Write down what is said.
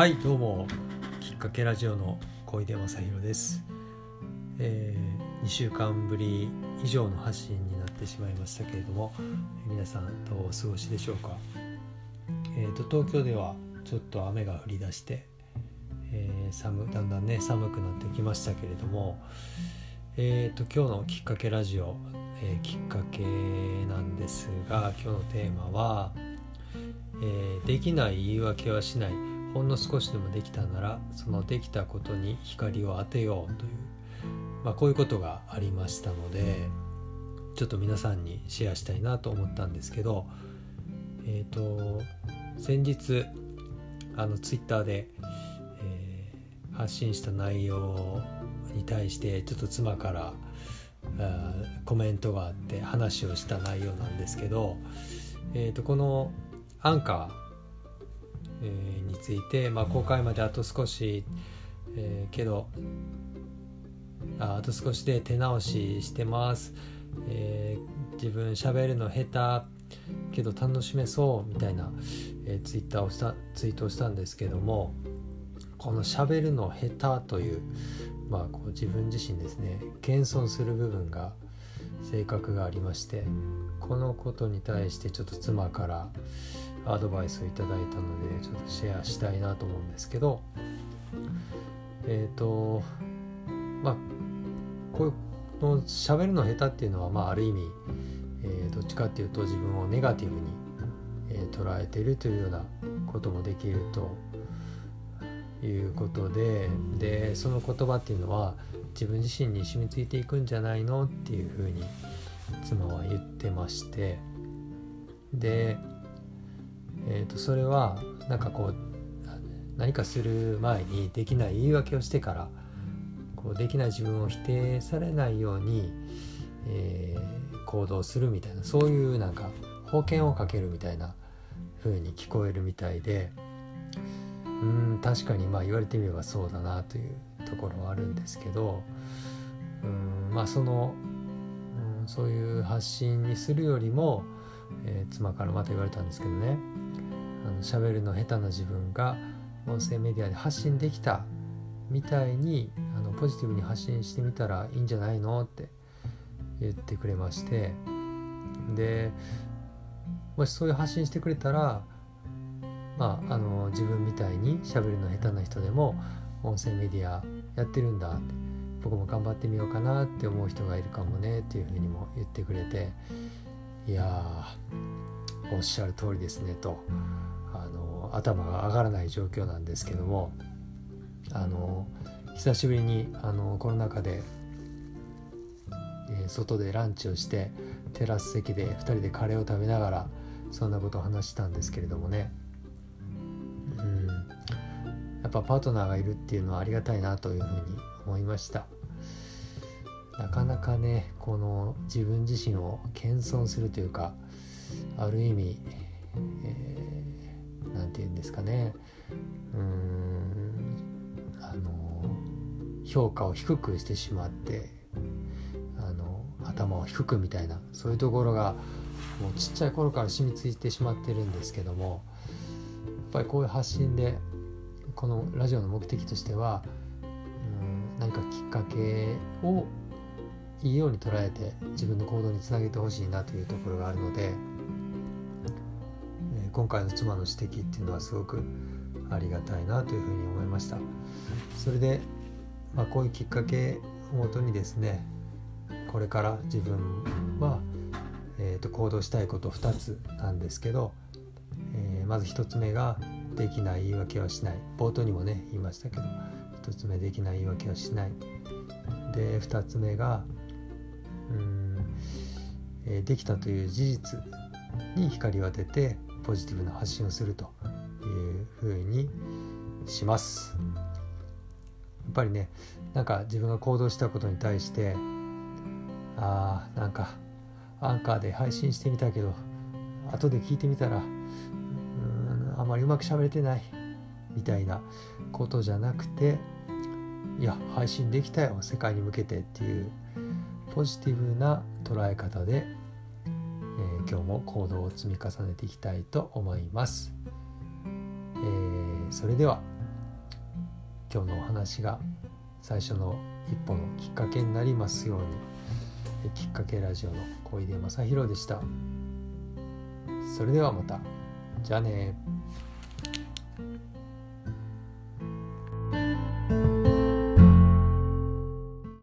はいどうも。きっかけラジオの小出正弘です、えー、2週間ぶり以上の発信になってしまいましたけれども皆さんどうお過ごしでしょうか、えーと、東京ではちょっと雨が降り出して、えー、寒だんだんね寒くなってきましたけれどもえーと、今日のきっかけラジオ、えー、きっかけなんですが今日のテーマは、えー、できない言い訳はしない。ほんの少しでもできたならそのできたことに光を当てようという、まあ、こういうことがありましたのでちょっと皆さんにシェアしたいなと思ったんですけどえっ、ー、と先日あのツイッターで、えー、発信した内容に対してちょっと妻からコメントがあって話をした内容なんですけど、えー、とこのアンカーについて、まあ、公開まであと少し、えー、けどああと少しで手直ししてます、えー、自分喋るの下手けど楽しめそうみたいな、えー、ツイッターをしたツイートをしたんですけどもこの喋るの下手という,、まあ、こう自分自身ですね謙遜する部分が性格がありましてこのことに対してちょっと妻からアドバイスをいただいたのでちょっとシェアしたいなと思うんですけどえっ、ー、とまあこういうの喋るの下手っていうのはまあある意味、えー、どっちかっていうと自分をネガティブに、えー、捉えているというようなこともできるということででその言葉っていうのは自分自身に染みついていくんじゃないのっていうふうに妻は言ってましてでえー、とそれはなんかこう何かする前にできない言い訳をしてからこうできない自分を否定されないように、えー、行動するみたいなそういうなんか保険をかけるみたいな風に聞こえるみたいでうん確かにまあ言われてみればそうだなというところはあるんですけどうんまあその、うん、そういう発信にするよりも、えー、妻からまた言われたんですけどね。あの喋るの下手な自分が音声メディアで発信できたみたいにあのポジティブに発信してみたらいいんじゃないのって言ってくれまして。でもしそういう発信してくれたらまああの自分みたいに喋るの下手な人でも音声メディアやってるんだって僕も頑張ってみようかなって思う人がいるかもねっていうふうにも言ってくれていやおっしゃる通りですねと。頭が上がらない状況なんですけどもあの久しぶりにあのコロナ禍で、えー、外でランチをしてテラス席で2人でカレーを食べながらそんなことを話したんですけれどもねっぱパートナーがいるっていうのはありがたいなというふうに思いました。なかなかねこの自分自身を謙遜するというかある意味、えー何て言うんですかね。うーんあの評価を低くしてしまってあの頭を低くみたいなそういうところがもうちっちゃい頃から染みついてしまってるんですけどもやっぱりこういう発信でこのラジオの目的としてはうん何かきっかけをいいように捉えて自分の行動につなげてほしいなというところがあるのでえ今回の妻の指摘っていうのはすごくありがたいなというふうに思いました。それで、まあ、こういうきっかけをもとにですねこれから自分は、えー、と行動したいこと2つなんですけど、えー、まず1つ目ができない言い訳はしない。冒頭にもね言いましたけど1つ目できない言い訳はしない。で2つ目がうん、えー、できたという事実に光を当ててポジティブな発信をするというふうにします。やっぱりねなんか自分が行動したことに対してあーなんかアンカーで配信してみたけど後で聞いてみたらあまりうまくしゃべれてないみたいなことじゃなくていや配信できたよ世界に向けてっていうポジティブな捉え方でえ今日も行動を積み重ねていきたいと思います。えー、それでは今日のお話が最初の一歩のきっかけになりますようにきっかけラジオの小出正弘でしたそれではまたじゃあね